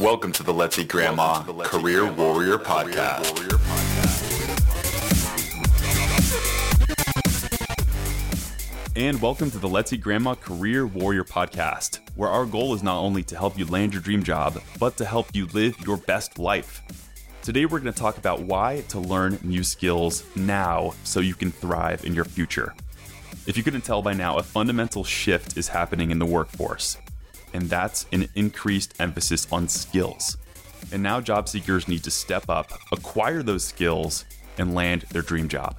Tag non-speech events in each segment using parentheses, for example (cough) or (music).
Welcome to the Let's Eat Grandma Career Warrior Podcast. And welcome to the Let's Eat Grandma Career Warrior Podcast, where our goal is not only to help you land your dream job, but to help you live your best life. Today, we're going to talk about why to learn new skills now so you can thrive in your future. If you couldn't tell by now, a fundamental shift is happening in the workforce and that's an increased emphasis on skills. And now job seekers need to step up, acquire those skills, and land their dream job.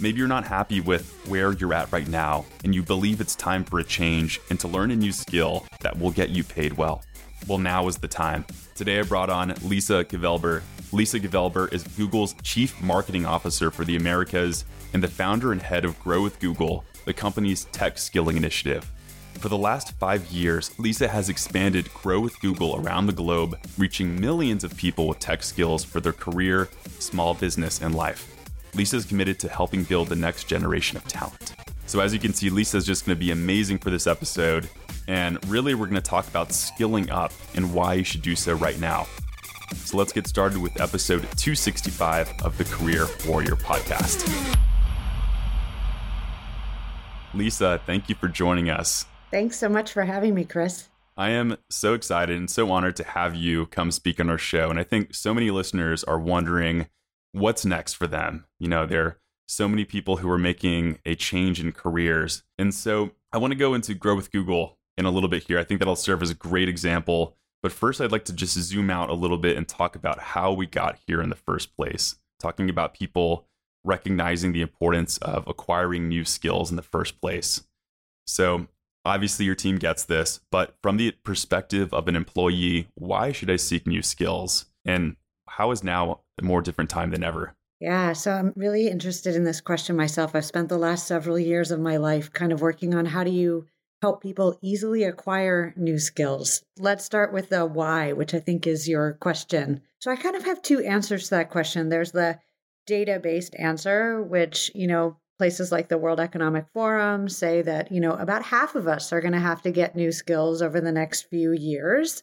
Maybe you're not happy with where you're at right now, and you believe it's time for a change and to learn a new skill that will get you paid well. Well, now is the time. Today I brought on Lisa Gevelber. Lisa Gevelber is Google's Chief Marketing Officer for the Americas and the founder and head of Grow with Google, the company's tech skilling initiative. For the last five years, Lisa has expanded Grow with Google around the globe, reaching millions of people with tech skills for their career, small business, and life. Lisa is committed to helping build the next generation of talent. So, as you can see, Lisa is just going to be amazing for this episode. And really, we're going to talk about skilling up and why you should do so right now. So, let's get started with episode 265 of the Career Warrior podcast. Lisa, thank you for joining us. Thanks so much for having me, Chris. I am so excited and so honored to have you come speak on our show. And I think so many listeners are wondering what's next for them. You know, there are so many people who are making a change in careers. And so I want to go into Grow with Google in a little bit here. I think that'll serve as a great example. But first, I'd like to just zoom out a little bit and talk about how we got here in the first place, talking about people recognizing the importance of acquiring new skills in the first place. So, Obviously, your team gets this, but from the perspective of an employee, why should I seek new skills? And how is now a more different time than ever? Yeah, so I'm really interested in this question myself. I've spent the last several years of my life kind of working on how do you help people easily acquire new skills. Let's start with the why, which I think is your question. So I kind of have two answers to that question. There's the data based answer, which, you know, places like the World Economic Forum say that, you know, about half of us are going to have to get new skills over the next few years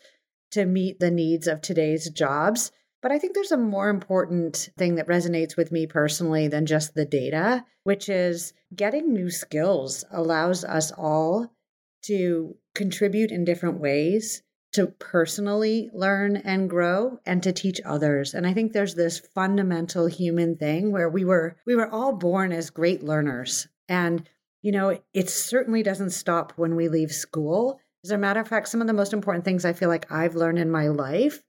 to meet the needs of today's jobs. But I think there's a more important thing that resonates with me personally than just the data, which is getting new skills allows us all to contribute in different ways to personally learn and grow and to teach others. And i think there's this fundamental human thing where we were we were all born as great learners. And you know it certainly doesn't stop when we leave school. As a matter of fact some of the most important things i feel like i've learned in my life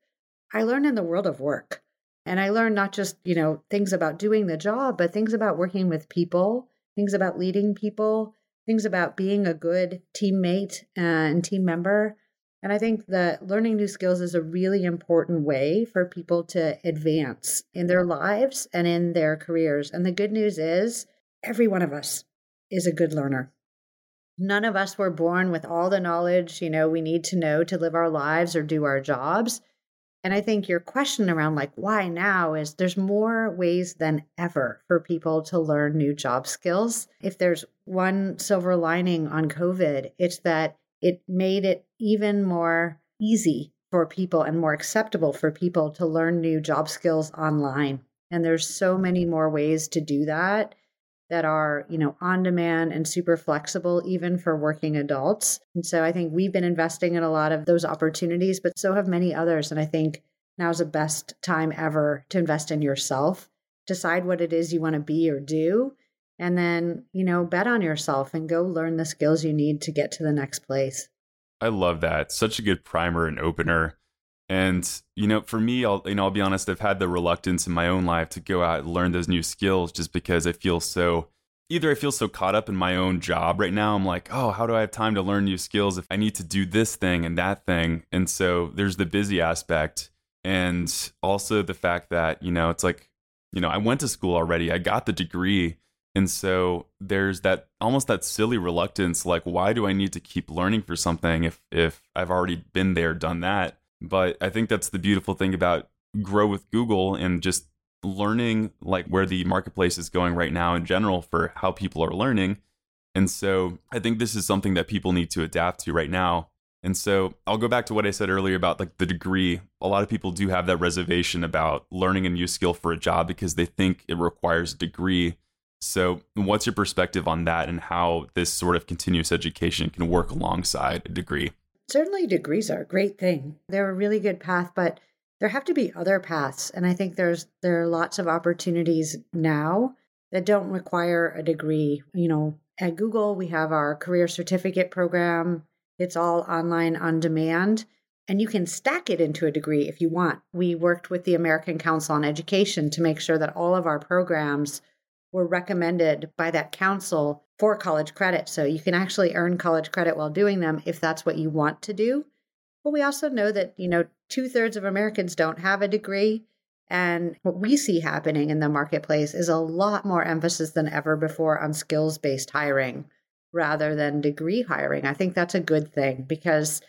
i learned in the world of work. And i learned not just you know things about doing the job but things about working with people things about leading people things about being a good teammate uh, and team member and I think that learning new skills is a really important way for people to advance in their lives and in their careers. And the good news is, every one of us is a good learner. None of us were born with all the knowledge, you know, we need to know to live our lives or do our jobs. And I think your question around like why now is there's more ways than ever for people to learn new job skills. If there's one silver lining on COVID, it's that it made it even more easy for people and more acceptable for people to learn new job skills online. And there's so many more ways to do that that are, you know, on demand and super flexible even for working adults. And so I think we've been investing in a lot of those opportunities, but so have many others and I think now's the best time ever to invest in yourself. Decide what it is you want to be or do and then, you know, bet on yourself and go learn the skills you need to get to the next place. I love that. Such a good primer and opener. And you know, for me, I'll you know, I'll be honest, I've had the reluctance in my own life to go out and learn those new skills just because I feel so either I feel so caught up in my own job right now. I'm like, oh, how do I have time to learn new skills if I need to do this thing and that thing? And so there's the busy aspect and also the fact that, you know, it's like, you know, I went to school already. I got the degree and so there's that almost that silly reluctance like why do I need to keep learning for something if if I've already been there, done that? But I think that's the beautiful thing about grow with Google and just learning like where the marketplace is going right now in general for how people are learning. And so I think this is something that people need to adapt to right now. And so I'll go back to what I said earlier about like the degree. A lot of people do have that reservation about learning a new skill for a job because they think it requires a degree. So, what's your perspective on that and how this sort of continuous education can work alongside a degree? Certainly, degrees are a great thing. They're a really good path, but there have to be other paths. And I think there's there are lots of opportunities now that don't require a degree. You know, at Google, we have our career certificate program. It's all online on demand, and you can stack it into a degree if you want. We worked with the American Council on Education to make sure that all of our programs were recommended by that council for college credit. So you can actually earn college credit while doing them if that's what you want to do. But we also know that, you know, two thirds of Americans don't have a degree. And what we see happening in the marketplace is a lot more emphasis than ever before on skills based hiring rather than degree hiring. I think that's a good thing because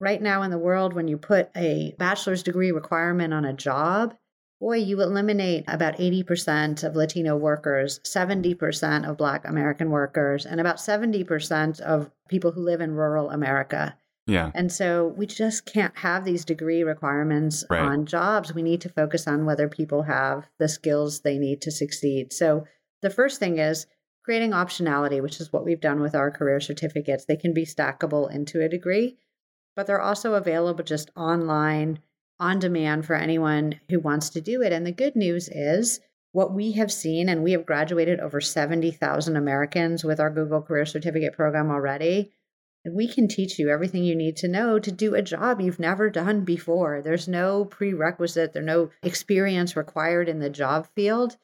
right now in the world, when you put a bachelor's degree requirement on a job, boy, you eliminate about 80% of Latino workers, 70% of Black American workers, and about 70% of people who live in rural America. Yeah. And so we just can't have these degree requirements right. on jobs. We need to focus on whether people have the skills they need to succeed. So the first thing is creating optionality, which is what we've done with our career certificates. They can be stackable into a degree, but they're also available just online on demand for anyone who wants to do it. And the good news is what we have seen, and we have graduated over 70,000 Americans with our Google Career Certificate program already. We can teach you everything you need to know to do a job you've never done before. There's no prerequisite, there's no experience required in the job field.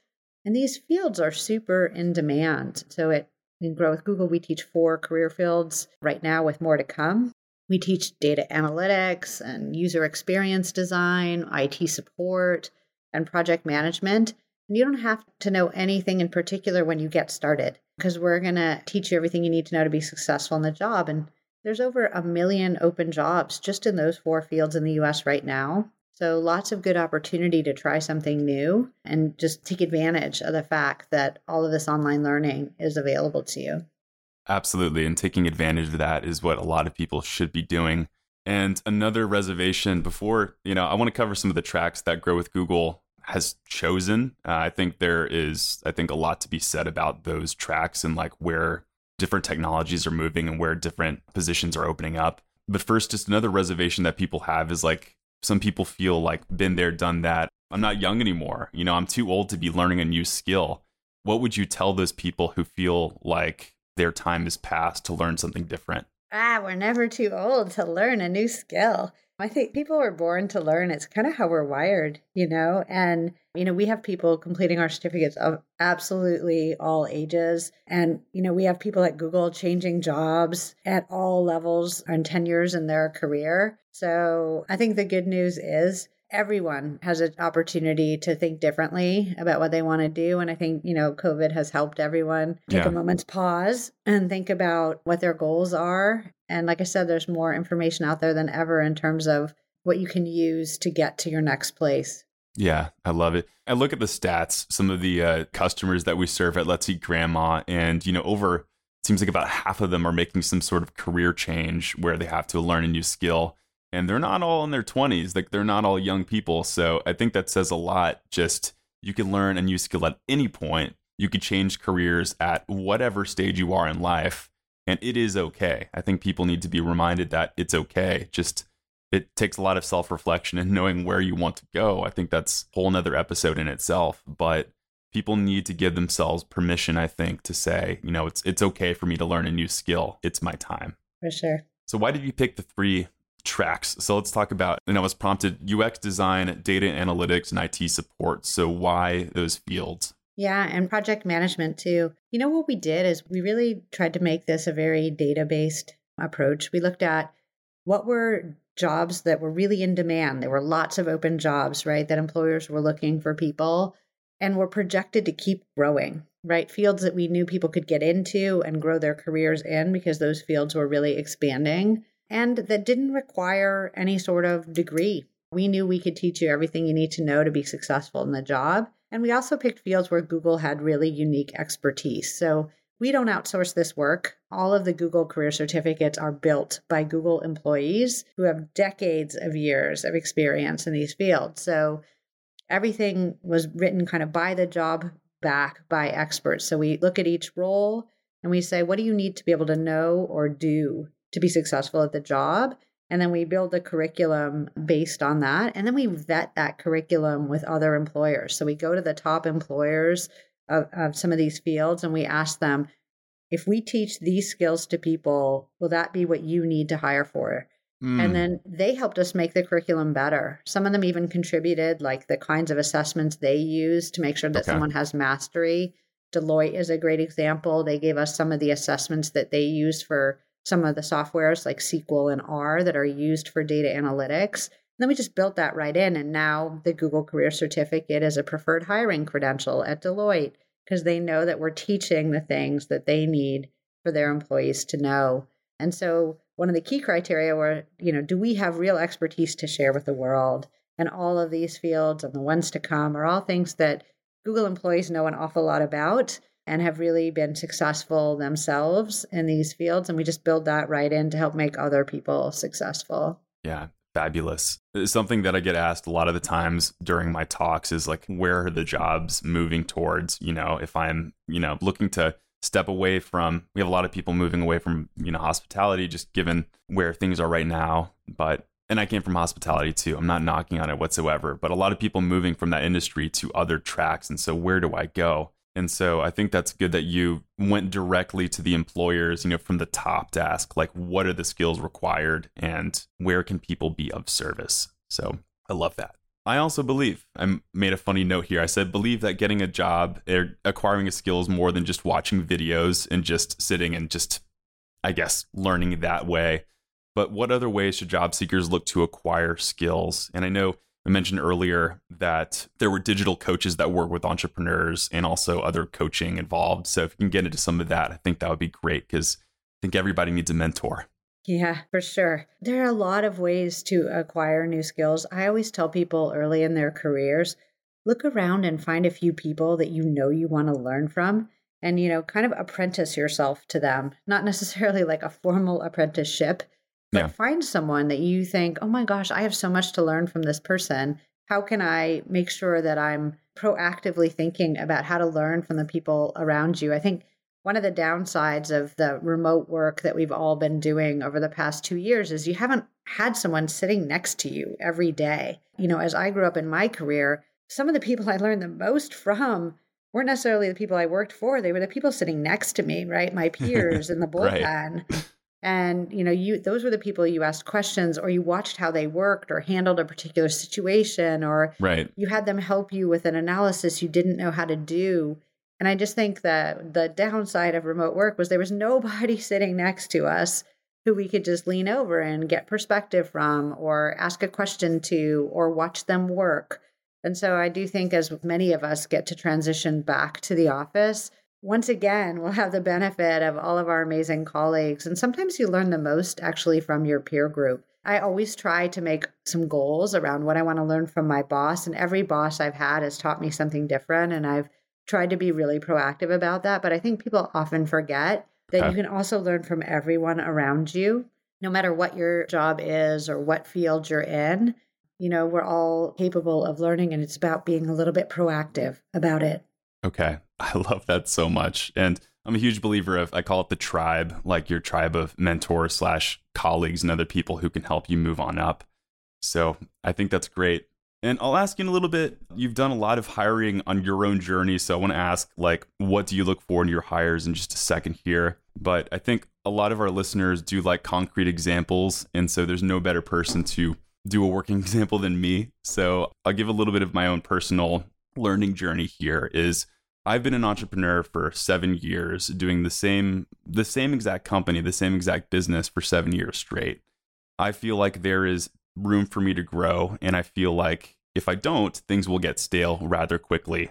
And these fields are super in demand. So at in Grow with Google, we teach four career fields right now with more to come. We teach data analytics and user experience design, IT support, and project management. And you don't have to know anything in particular when you get started because we're going to teach you everything you need to know to be successful in the job. And there's over a million open jobs just in those four fields in the US right now. So lots of good opportunity to try something new and just take advantage of the fact that all of this online learning is available to you. Absolutely. And taking advantage of that is what a lot of people should be doing. And another reservation before, you know, I want to cover some of the tracks that Grow with Google has chosen. Uh, I think there is, I think, a lot to be said about those tracks and like where different technologies are moving and where different positions are opening up. But first, just another reservation that people have is like some people feel like been there, done that. I'm not young anymore. You know, I'm too old to be learning a new skill. What would you tell those people who feel like their time is past to learn something different. Ah, we're never too old to learn a new skill. I think people are born to learn. It's kind of how we're wired, you know? And, you know, we have people completing our certificates of absolutely all ages. And, you know, we have people at Google changing jobs at all levels and tenures in their career. So I think the good news is everyone has an opportunity to think differently about what they want to do. And I think, you know, COVID has helped everyone take yeah. a moment's pause and think about what their goals are. And like I said, there's more information out there than ever in terms of what you can use to get to your next place. Yeah, I love it. I look at the stats, some of the uh, customers that we serve at Let's Eat Grandma, and, you know, over, seems like about half of them are making some sort of career change where they have to learn a new skill and they're not all in their 20s like they're not all young people so i think that says a lot. Just you can learn a new skill at any point. You could change careers at whatever stage you are in life and it is okay. I think people need to be reminded that it's okay. Just it takes a lot of self-reflection and knowing where you want to go. I think that's a whole nother episode in itself but people need to give themselves permission i think to say you know it's it's okay for me to learn a new skill. It's my time. For sure. So why did you pick the three tracks. So let's talk about, and I was prompted UX design, data analytics, and IT support. So why those fields? Yeah, and project management too. You know, what we did is we really tried to make this a very data based approach. We looked at what were jobs that were really in demand. There were lots of open jobs, right? That employers were looking for people and were projected to keep growing, right? Fields that we knew people could get into and grow their careers in because those fields were really expanding and that didn't require any sort of degree. We knew we could teach you everything you need to know to be successful in the job. And we also picked fields where Google had really unique expertise. So we don't outsource this work. All of the Google career certificates are built by Google employees who have decades of years of experience in these fields. So everything was written kind of by the job back by experts. So we look at each role and we say, what do you need to be able to know or do to be successful at the job? And then we build a curriculum based on that. And then we vet that curriculum with other employers. So we go to the top employers of, of some of these fields and we ask them, if we teach these skills to people, will that be what you need to hire for? Mm. And then they helped us make the curriculum better. Some of them even contributed, like the kinds of assessments they use to make sure that okay. someone has mastery. Deloitte is a great example. They gave us some of the assessments that they use for some of the softwares like SQL and R that are used for data analytics. And then we just built that right in. And now the Google Career Certificate is a preferred hiring credential at Deloitte because they know that we're teaching the things that they need for their employees to know. And so one of the key criteria were, you know, do we have real expertise to share with the world? And all of these fields and the ones to come are all things that Google employees know an awful lot about and have really been successful themselves in these fields. And we just build that right in to help make other people successful. Yeah, fabulous. Something that I get asked a lot of the times during my talks is like, where are the jobs moving towards? You know, if I'm, you know, looking to step away from we have a lot of people moving away from you know hospitality just given where things are right now but and I came from hospitality too. I'm not knocking on it whatsoever, but a lot of people moving from that industry to other tracks. And so, where do I go? And so, I think that's good that you went directly to the employers, you know, from the top to ask, like, what are the skills required and where can people be of service? So, I love that. I also believe, I made a funny note here. I said, believe that getting a job or acquiring a skill is more than just watching videos and just sitting and just, I guess, learning that way. But what other ways should job seekers look to acquire skills? And I know I mentioned earlier that there were digital coaches that work with entrepreneurs and also other coaching involved. So if you can get into some of that, I think that would be great because I think everybody needs a mentor. Yeah, for sure. There are a lot of ways to acquire new skills. I always tell people early in their careers look around and find a few people that you know you want to learn from and, you know, kind of apprentice yourself to them. Not necessarily like a formal apprenticeship, but yeah. find someone that you think, oh my gosh, I have so much to learn from this person. How can I make sure that I'm proactively thinking about how to learn from the people around you? I think one of the downsides of the remote work that we've all been doing over the past two years is you haven't had someone sitting next to you every day. You know, as I grew up in my career, some of the people (laughs) I learned the most from weren't necessarily the people I worked for. They were the people sitting next to me, right? My (laughs) peers in the bullpen. right. And you know, you those were the people you asked questions or you watched how they worked or handled a particular situation or right. you had them help you with an analysis you didn't know how to do and I just think that the downside of remote work was there was (laughs) nobody sitting next to us who we could just lean over and get perspective from or ask a question to or watch them work. And so I do think as many of us get to transition back to the office, once again, we'll have the benefit of all of our amazing colleagues. And sometimes you learn the most actually from your peer group. I always try to make some goals around what I want to learn from my boss. And every boss I've had has taught me something different. And I've tried to be really proactive about that. But I think people often forget that you can also learn from everyone around you, no matter what your job is or what field you're in. You know, we're all capable of learning, and it's about being a little bit proactive about it. Okay. I love that so much. And I'm a huge believer of, I call it the tribe, like your tribe of mentors slash colleagues and other people who can help you move on up. So I think that's great. And I'll ask you in a little bit. You've done a lot of hiring on your own journey, so I want to ask, like, what do you look for in your hires in just a second here? But I think a lot of our listeners do like concrete examples, and so there's no better person to do a working (laughs) example than me. So I'll give a little bit of my own personal learning journey here. Is I've been an entrepreneur for seven years, doing the same the same exact company, the same exact business for seven years straight. I feel like there is room for me to grow, and I feel like if I don't, things will get stale rather quickly.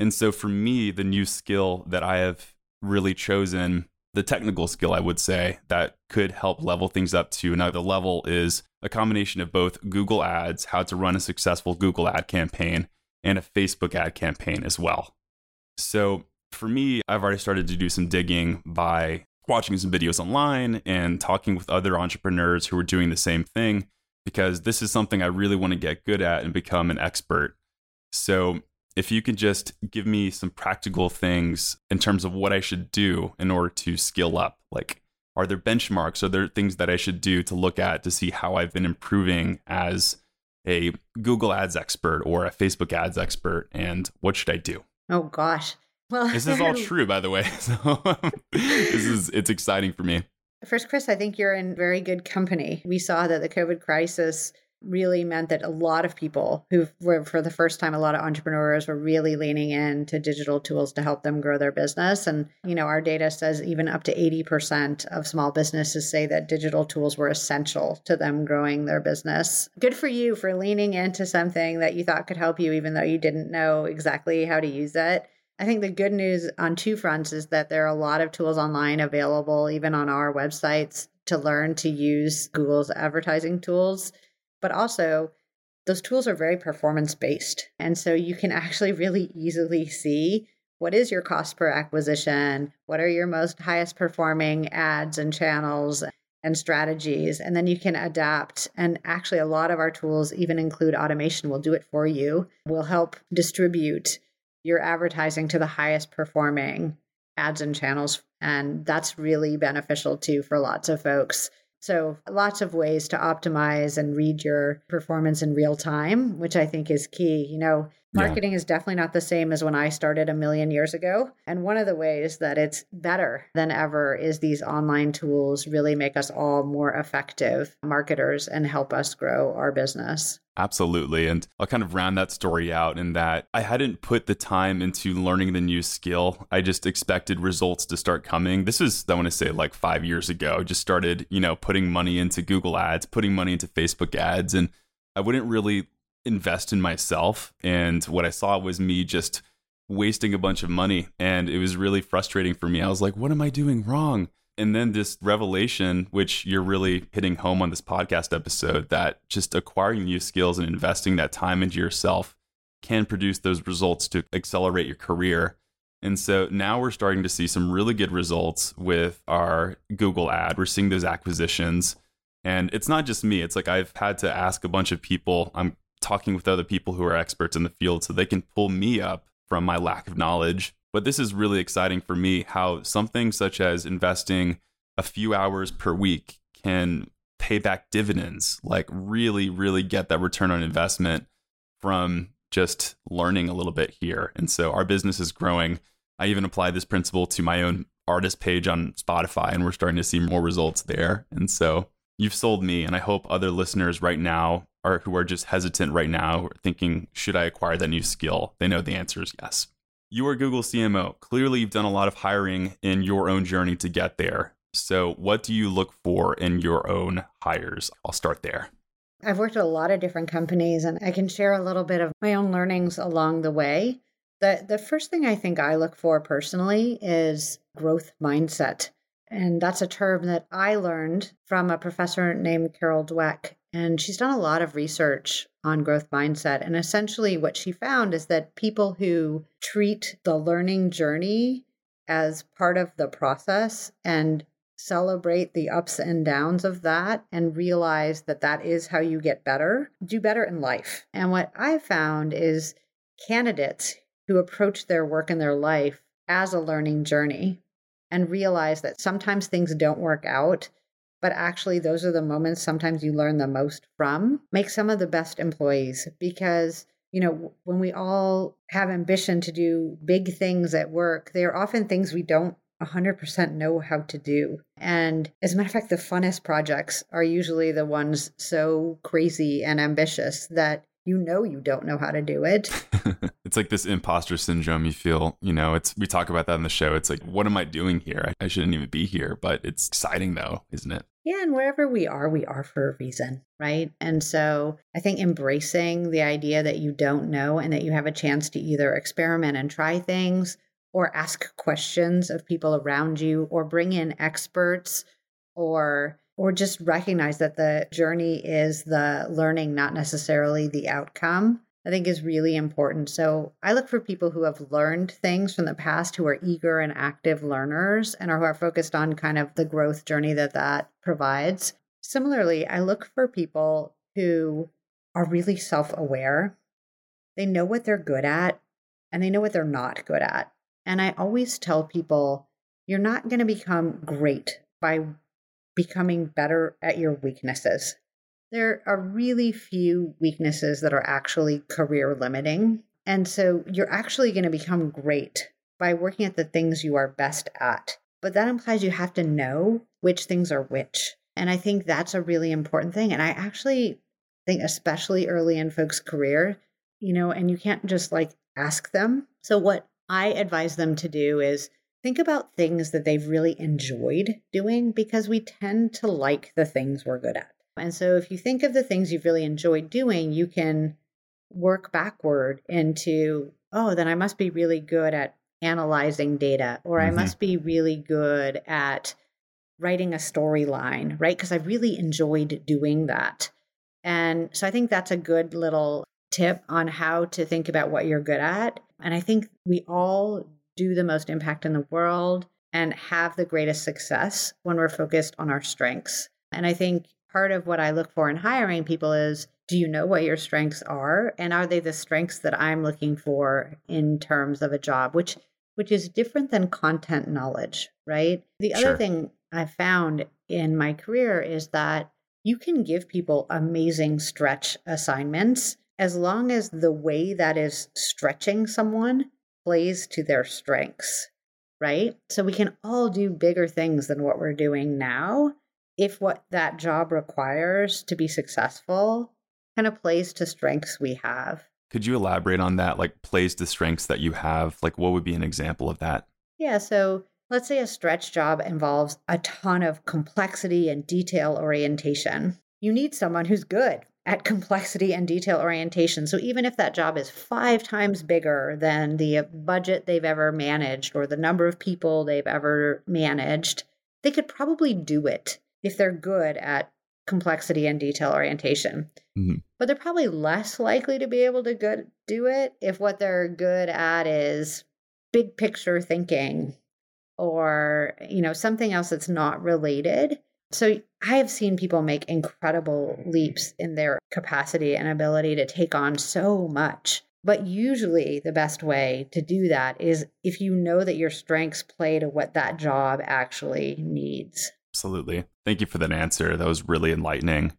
And so for me, the new skill that I have really chosen, the technical skill, I would say, that could help level things up to another level is a combination of both Google Ads, how to run a successful Google ad campaign, and a Facebook ad campaign as well. So for me, I've already started to do some digging by watching some videos online and talking with other entrepreneurs who are doing the same thing because this is something I really want to get good at and become an expert. So, if you could just give me some practical things in terms of what I should do in order to skill up, like are there benchmarks? Are there things that I should do to look at to see how I've been improving as a Google Ads expert or a Facebook Ads expert? And what should I do? Oh, gosh. Well, this is all (laughs) true, by the way. (laughs) So this is it's exciting for me. First, Chris, I think you're in very good company. We saw that the COVID crisis really meant that a lot of people who were for the first time a lot of entrepreneurs were really leaning into digital tools to help them grow their business. And you know our data says even up to 80% of small businesses say that digital tools were essential to them growing their business. Good for you for leaning into something that you thought could help you even though you didn't know exactly how to use it. I think the good news on two fronts is that there are a lot of tools online available, even on our websites, to learn to use Google's advertising tools. But also, those tools are very performance based. And so you can actually really easily see what is your cost per acquisition, what are your most highest performing ads and channels and strategies. And then you can adapt. And actually, a lot of our tools even include automation, will do it for you, will help distribute your advertising to the highest performing ads and channels. And that's really beneficial too for lots of folks. So, lots of ways to optimize and read your performance in real time, which I think is key. You know, marketing yeah. is definitely not the same as when I started a million years ago. And one of the ways that it's better than ever is these online tools really make us all more effective marketers and help us grow our business. Absolutely. And I'll kind of round that story out in that I hadn't put the time into learning the new skill. I just expected results to start coming. This is, I want to say, like five years ago. I just started, you know, putting money into Google ads, putting money into Facebook ads. And I wouldn't really invest in myself. And what I saw was me just wasting a bunch of money. And it was really frustrating for me. I was like, what am I doing wrong? And then this revelation, which you're really hitting home on this podcast episode, that just acquiring new skills and investing that time into yourself can produce those results to accelerate your career. And so now we're starting to see some really good results with our Google ad. We're seeing those acquisitions. And it's not just me, it's like I've had to ask a bunch of people. I'm talking with other people who are experts in the field so they can pull me up from my lack of knowledge but this is really exciting for me how something such as investing a few hours per week can pay back dividends, like really, really get that return on investment from just learning a little bit here. And so our business is growing. I even applied this principle to my own artist page on Spotify, and we're starting to see more results there. And so you've sold me, and I hope other listeners right now are who are just hesitant right now, thinking, should I acquire that new skill? They know the answer is yes. You are Google CMO. Clearly, you've done a lot of hiring in your own journey to get there. So, what do you look for in your own hires? I'll start there. I've worked at a lot of different companies and I can share a little bit of my own learnings along the way. The the first thing I think I look for personally is growth mindset. And that's a term that I learned from a professor named Carol Dweck. And she's done a lot of research on growth mindset. And essentially, what she found is that people who treat the learning journey as part of the process and celebrate the ups and downs of that and realize that that is how you get better, do better in life. And what I found is candidates who approach their work and their life as a learning journey and realize that sometimes things don't work out but actually those are the moments sometimes you learn the most from make some of the best employees because you know when we all have ambition to do big things at work they're often things we don't 100% know how to do. And as a matter of fact, the funnest projects are usually the ones so crazy and ambitious that you know you don't know how to do it. (laughs) it's like this imposter syndrome you feel, you know, it's we talk about that in the show. It's like what am I doing here? I, I shouldn't even be here, but it's exciting though, isn't it? Yeah, and wherever we are, we are for a reason, right? And so I think embracing the idea that you don't know and that you have a chance to either experiment and try things or ask questions of people around you or bring in experts or or just recognize that the journey is the learning not necessarily the outcome I think is really important. So I look for people who have learned things from the past, who are eager and active learners, and are, who are focused on kind of the growth journey that that provides. Similarly, I look for people who are really self aware. They know what they're good at and they know what they're not good at. And I always tell people you're not going to become great by becoming better at your weaknesses. There are really few weaknesses that are actually career limiting. And so you're actually going to become great by working at the things you are best at. But that implies you have to know which things are which. And I think that's a really important thing. And I actually think, especially early in folks' career, you know, and you can't just like ask them. So, what I advise them to do is think about things that they've really enjoyed doing because we tend to like the things we're good at. And so, if you think of the things you've really enjoyed doing, you can work backward into, oh, then I must be really good at analyzing data, or mm-hmm. I must be really good at writing a storyline, right? Because I really enjoyed doing that. And so I think that's a good little tip on how to think about what you're good at. And I think we all do the most impact in the world and have the greatest success when we're focused on our strengths. And I think part of what I look for in hiring people is do you know what your strengths are and are they the strengths that I'm looking for in terms of a job which which is different than content knowledge, right? The sure. other thing I've found in my career is that you can give people amazing stretch assignments as long as the way that is stretching someone plays to their strengths, right? So we can all do bigger things than what we're doing now if what that job requires to be successful kind of plays to strengths we have. Could you elaborate on that? Like, plays to strengths that you have? Like, what would be an example of that? Yeah. So Let's say a stretch job involves a ton of complexity and detail orientation. You need someone who's good at complexity and detail orientation. So even if that job is five times bigger than the uh, budget they've ever managed or the number of people they've ever managed, they could probably do it if they're good at complexity and detail orientation. Mm-hmm. But they're probably less likely to be able to good, do it if what they're good at is big picture thinking or you know something else that's not related so i have seen people make incredible leaps in their capacity and ability to take on so much but usually the best way to do that is if you know that your strengths play to what that job actually needs absolutely thank you for that answer that was really enlightening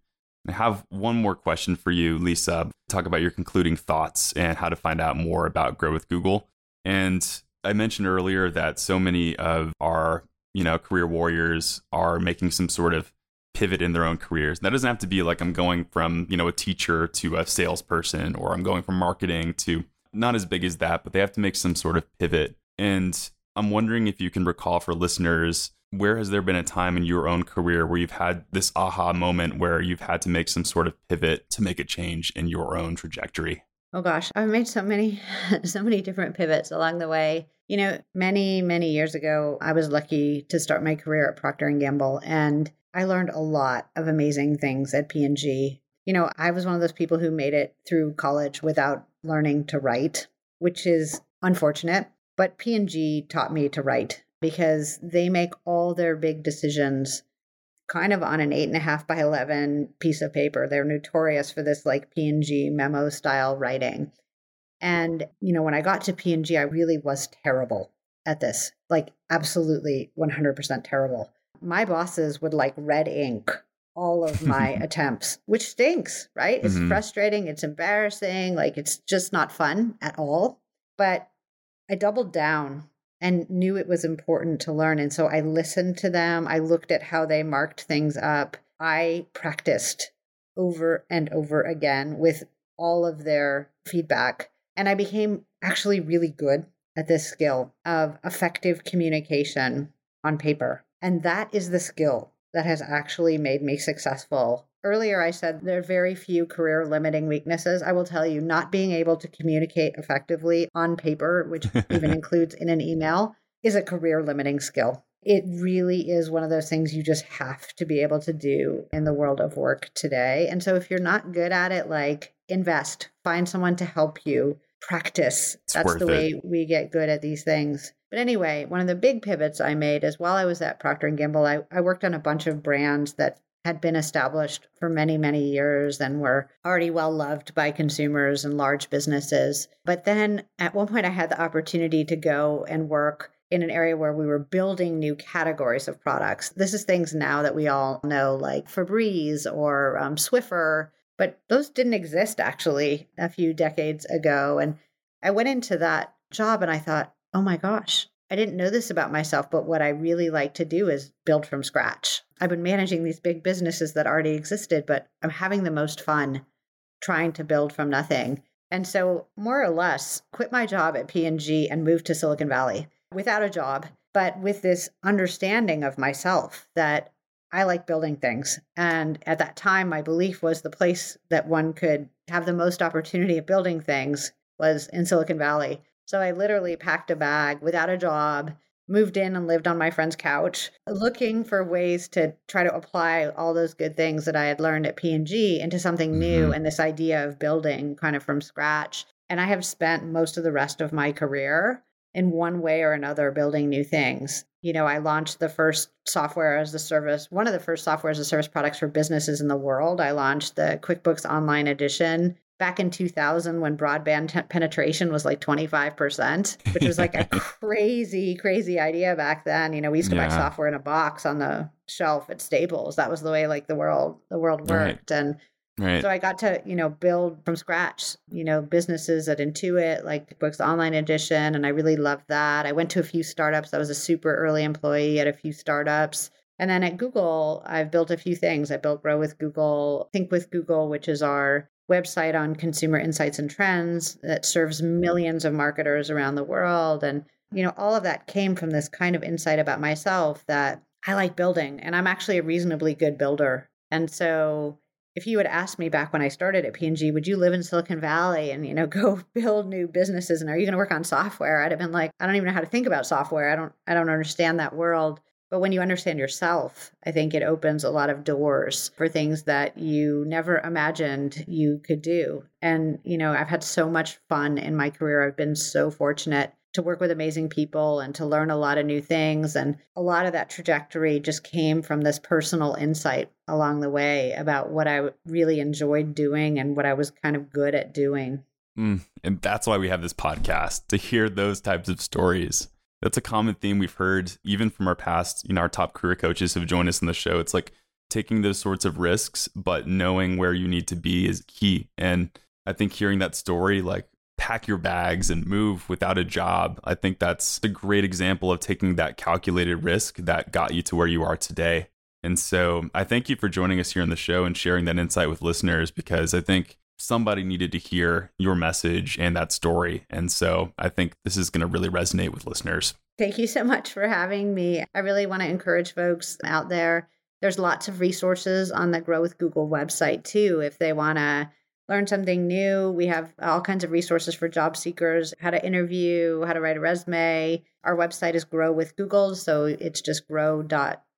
I have one more question for you, Lisa. Talk about your concluding thoughts and how to find out more about Grow with Google. And I mentioned earlier that so many of our, you know, career warriors are making some sort of pivot in their own careers. And that doesn't have to be like I'm going from, you know, a teacher to a salesperson or I'm going from marketing to not as big as that, but they have to make some sort of pivot. And I'm wondering if you can recall for listeners, where has there been a time in your own career where you've had this aha moment where you've had to make some sort of pivot to make a change in your own trajectory? Oh gosh, I've made so many (laughs) so many different pivots along the way. You know, many many years ago, I was lucky to start my career at Procter and Gamble and I learned a lot of amazing things at P&G. You know, I was one of those people who made it through college without learning to write, which is unfortunate, but P&G taught me to write because they make all their big decisions kind of on an eight and a half by 11 piece of paper. They're notorious for this like P&G memo style writing. And, you know, when I got to P&G, I really was terrible at this, like absolutely 100% terrible. My bosses would like red ink all of my (laughs) attempts, which stinks, right? It's mm-hmm. frustrating. It's embarrassing. Like it's just not fun at all. But I doubled down and knew it was important to learn. And so I listened to them. I looked at how they marked things up. I practiced over and over again with all of their feedback. And I became actually really good at this skill of effective communication on paper. And that is the skill that has actually made me successful Earlier, I said there are very few career limiting weaknesses. I will tell you, not being able to communicate effectively on paper, which even (laughs) includes in an email, is a career limiting skill. it really is one of those things you just have to be able to do in the world of work today. And so if you're not good at it, like invest, find someone to help you, practice. It's That's the it. way we get good at these things. But anyway, one of the big pivots I made is while I was at Procter and Gamble, I, I worked on a bunch of brands that had been established for many, many years and were already well loved by consumers and large businesses. But then at one point, I had the opportunity to go and work in an area where we were building new categories of products. This is things now that we all know, like Febreze or um, Swiffer, but those didn't exist actually a few decades ago. And I went into that job and I thought, oh my gosh, I didn't know this about myself, but what I really like to do is build from scratch. I've been managing these big businesses that already existed, but I'm having the most fun trying to build from nothing. And so, more or less, quit my job at P&G and moved to Silicon Valley without a job, but with this understanding of myself that I like building things. And at that time, my belief was the place that one could have the most opportunity of building things was in Silicon Valley. So I literally packed a bag without a job, moved in and lived on my friend's couch, looking for ways to try to apply all those good things that I had learned at P&G into something new Mhm. and this idea of building kind of from scratch. And I have spent most of the rest of my career in one way or another building new things. You know, I launched the first software as a service, one of the first software as a service products for businesses in the world. I launched the QuickBooks Online Edition back in 2000 when broadband t- (laughs) penetration was like 25%, which was like a (laughs) crazy, crazy idea back then. You know, we used to buy software in a box on the shelf at Staples. That was the way like the world the world Right. worked. And Right. so I got to, you know, build from scratch, you know, businesses at Intuit, like Books Online Edition. And I really loved that. I went to a few startups. I was a super early employee at a few startups. And then at Google, I've built a few things. I built Grow with Google, Think with Google, which is our website on consumer insights and trends that serves millions of marketers around the world. And, you know, all of that came from this kind of insight about myself that I like building and I'm actually a reasonably good builder. And so if you had asked me back when I started at P&G, would you live in Silicon Valley and, you know, (laughs) go build new businesses and are you going to work on software? I'd have been like, I don't even know how to think about software. I don't I don't understand that world. But when you understand yourself, I think it opens a lot of doors for things that you never imagined you could do. And, you know, I've had so much fun in my career. I've been so fortunate to work with amazing people and to learn a lot of new things. And a lot of that trajectory just came from this personal insight along the way about what I really enjoyed doing and what I was kind of good at doing. Mm, and that's why we have this podcast to hear those types of stories. That's a common theme we've heard even from our past, you know, our top career coaches who've joined us in the show. It's like taking those sorts of risks, but knowing where you need to be is key. And I think hearing that story, like pack your bags and move without a job, I think that's a great example of taking that calculated risk that got you to where you are today. And so I thank you for joining us here on the show and sharing that insight with listeners because I think somebody needed to hear your message and that story. And so I think this is going to really resonate with listeners. Thank you so much for having me. I really want to encourage folks out there. There's lots of resources on the Grow with Google website too. If they want to learn something new, we have all kinds of resources for job seekers, how to interview, how to write a resume. Our website is Grow with Google, so it's just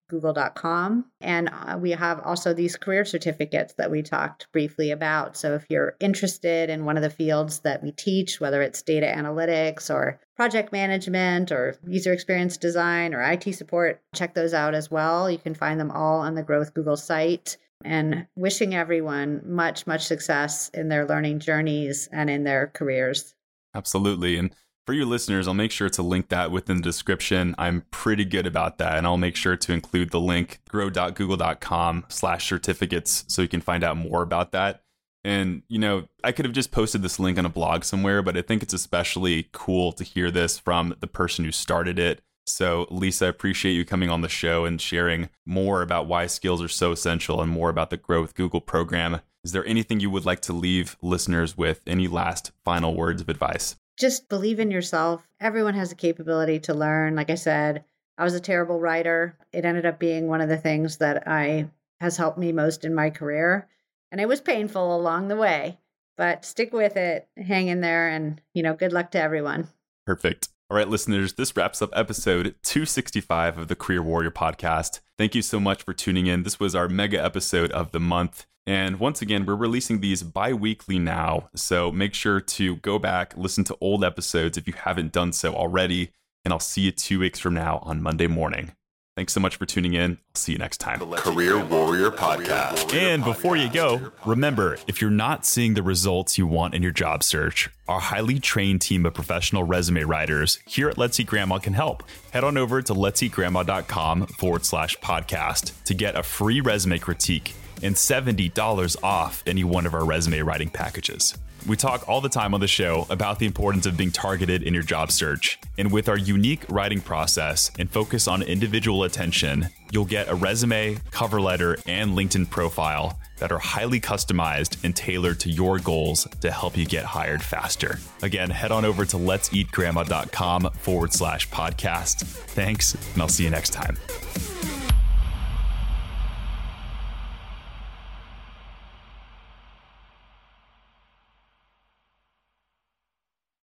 grow.google.com. And uh, we have also these career certificates that we talked briefly about. So if you're interested in one of the fields that we teach, whether it's data analytics or project management or user experience design or IT support, check those out as well. You can find them all on the Growth Google site. And wishing everyone much, much success in their learning journeys and in their careers. Absolutely. And for your listeners, I'll make sure to link that within the description. I'm pretty good about that. And I'll make sure to include the link grow.google.com slash certificates so you can find out more about that. And, you know, I could have just posted this link on a blog somewhere, but I think it's especially cool to hear this from the person who started it. So, Lisa, I appreciate you coming on the show and sharing more about why skills are so essential and more about the Grow with Google program. Is there anything you would like to leave listeners with? Any last final words of advice? Just believe in yourself. Everyone has the capability to learn. Like I said, I was a terrible writer. It ended up being one of the things that I has helped me most in my career. And it was painful along the way, but stick with it, hang in there, and you know, good luck to everyone. Perfect. All right, listeners, this wraps up episode 265 of the Career Warrior podcast. Thank you so much for tuning in. This was our mega episode of the month. And once again, we're releasing these bi weekly now. So make sure to go back, listen to old episodes if you haven't done so already. And I'll see you two weeks from now on Monday morning. Thanks so much for tuning in. I'll see you next time. Career Warrior Podcast. And before you go, remember if you're not seeing the results you want in your job search, our highly trained team of professional resume writers here at Let's Eat Grandma can help. Head on over to let'seatgrandma.com forward slash podcast to get a free resume critique and $70 off any one of our resume writing packages. We talk all the time on the show about the importance of being targeted in your job search. And with our unique writing process and focus on individual attention, you'll get a resume, cover letter, and LinkedIn profile that are highly customized and tailored to your goals to help you get hired faster. Again, head on over to letseatgrandma.com forward slash podcast. Thanks, and I'll see you next time.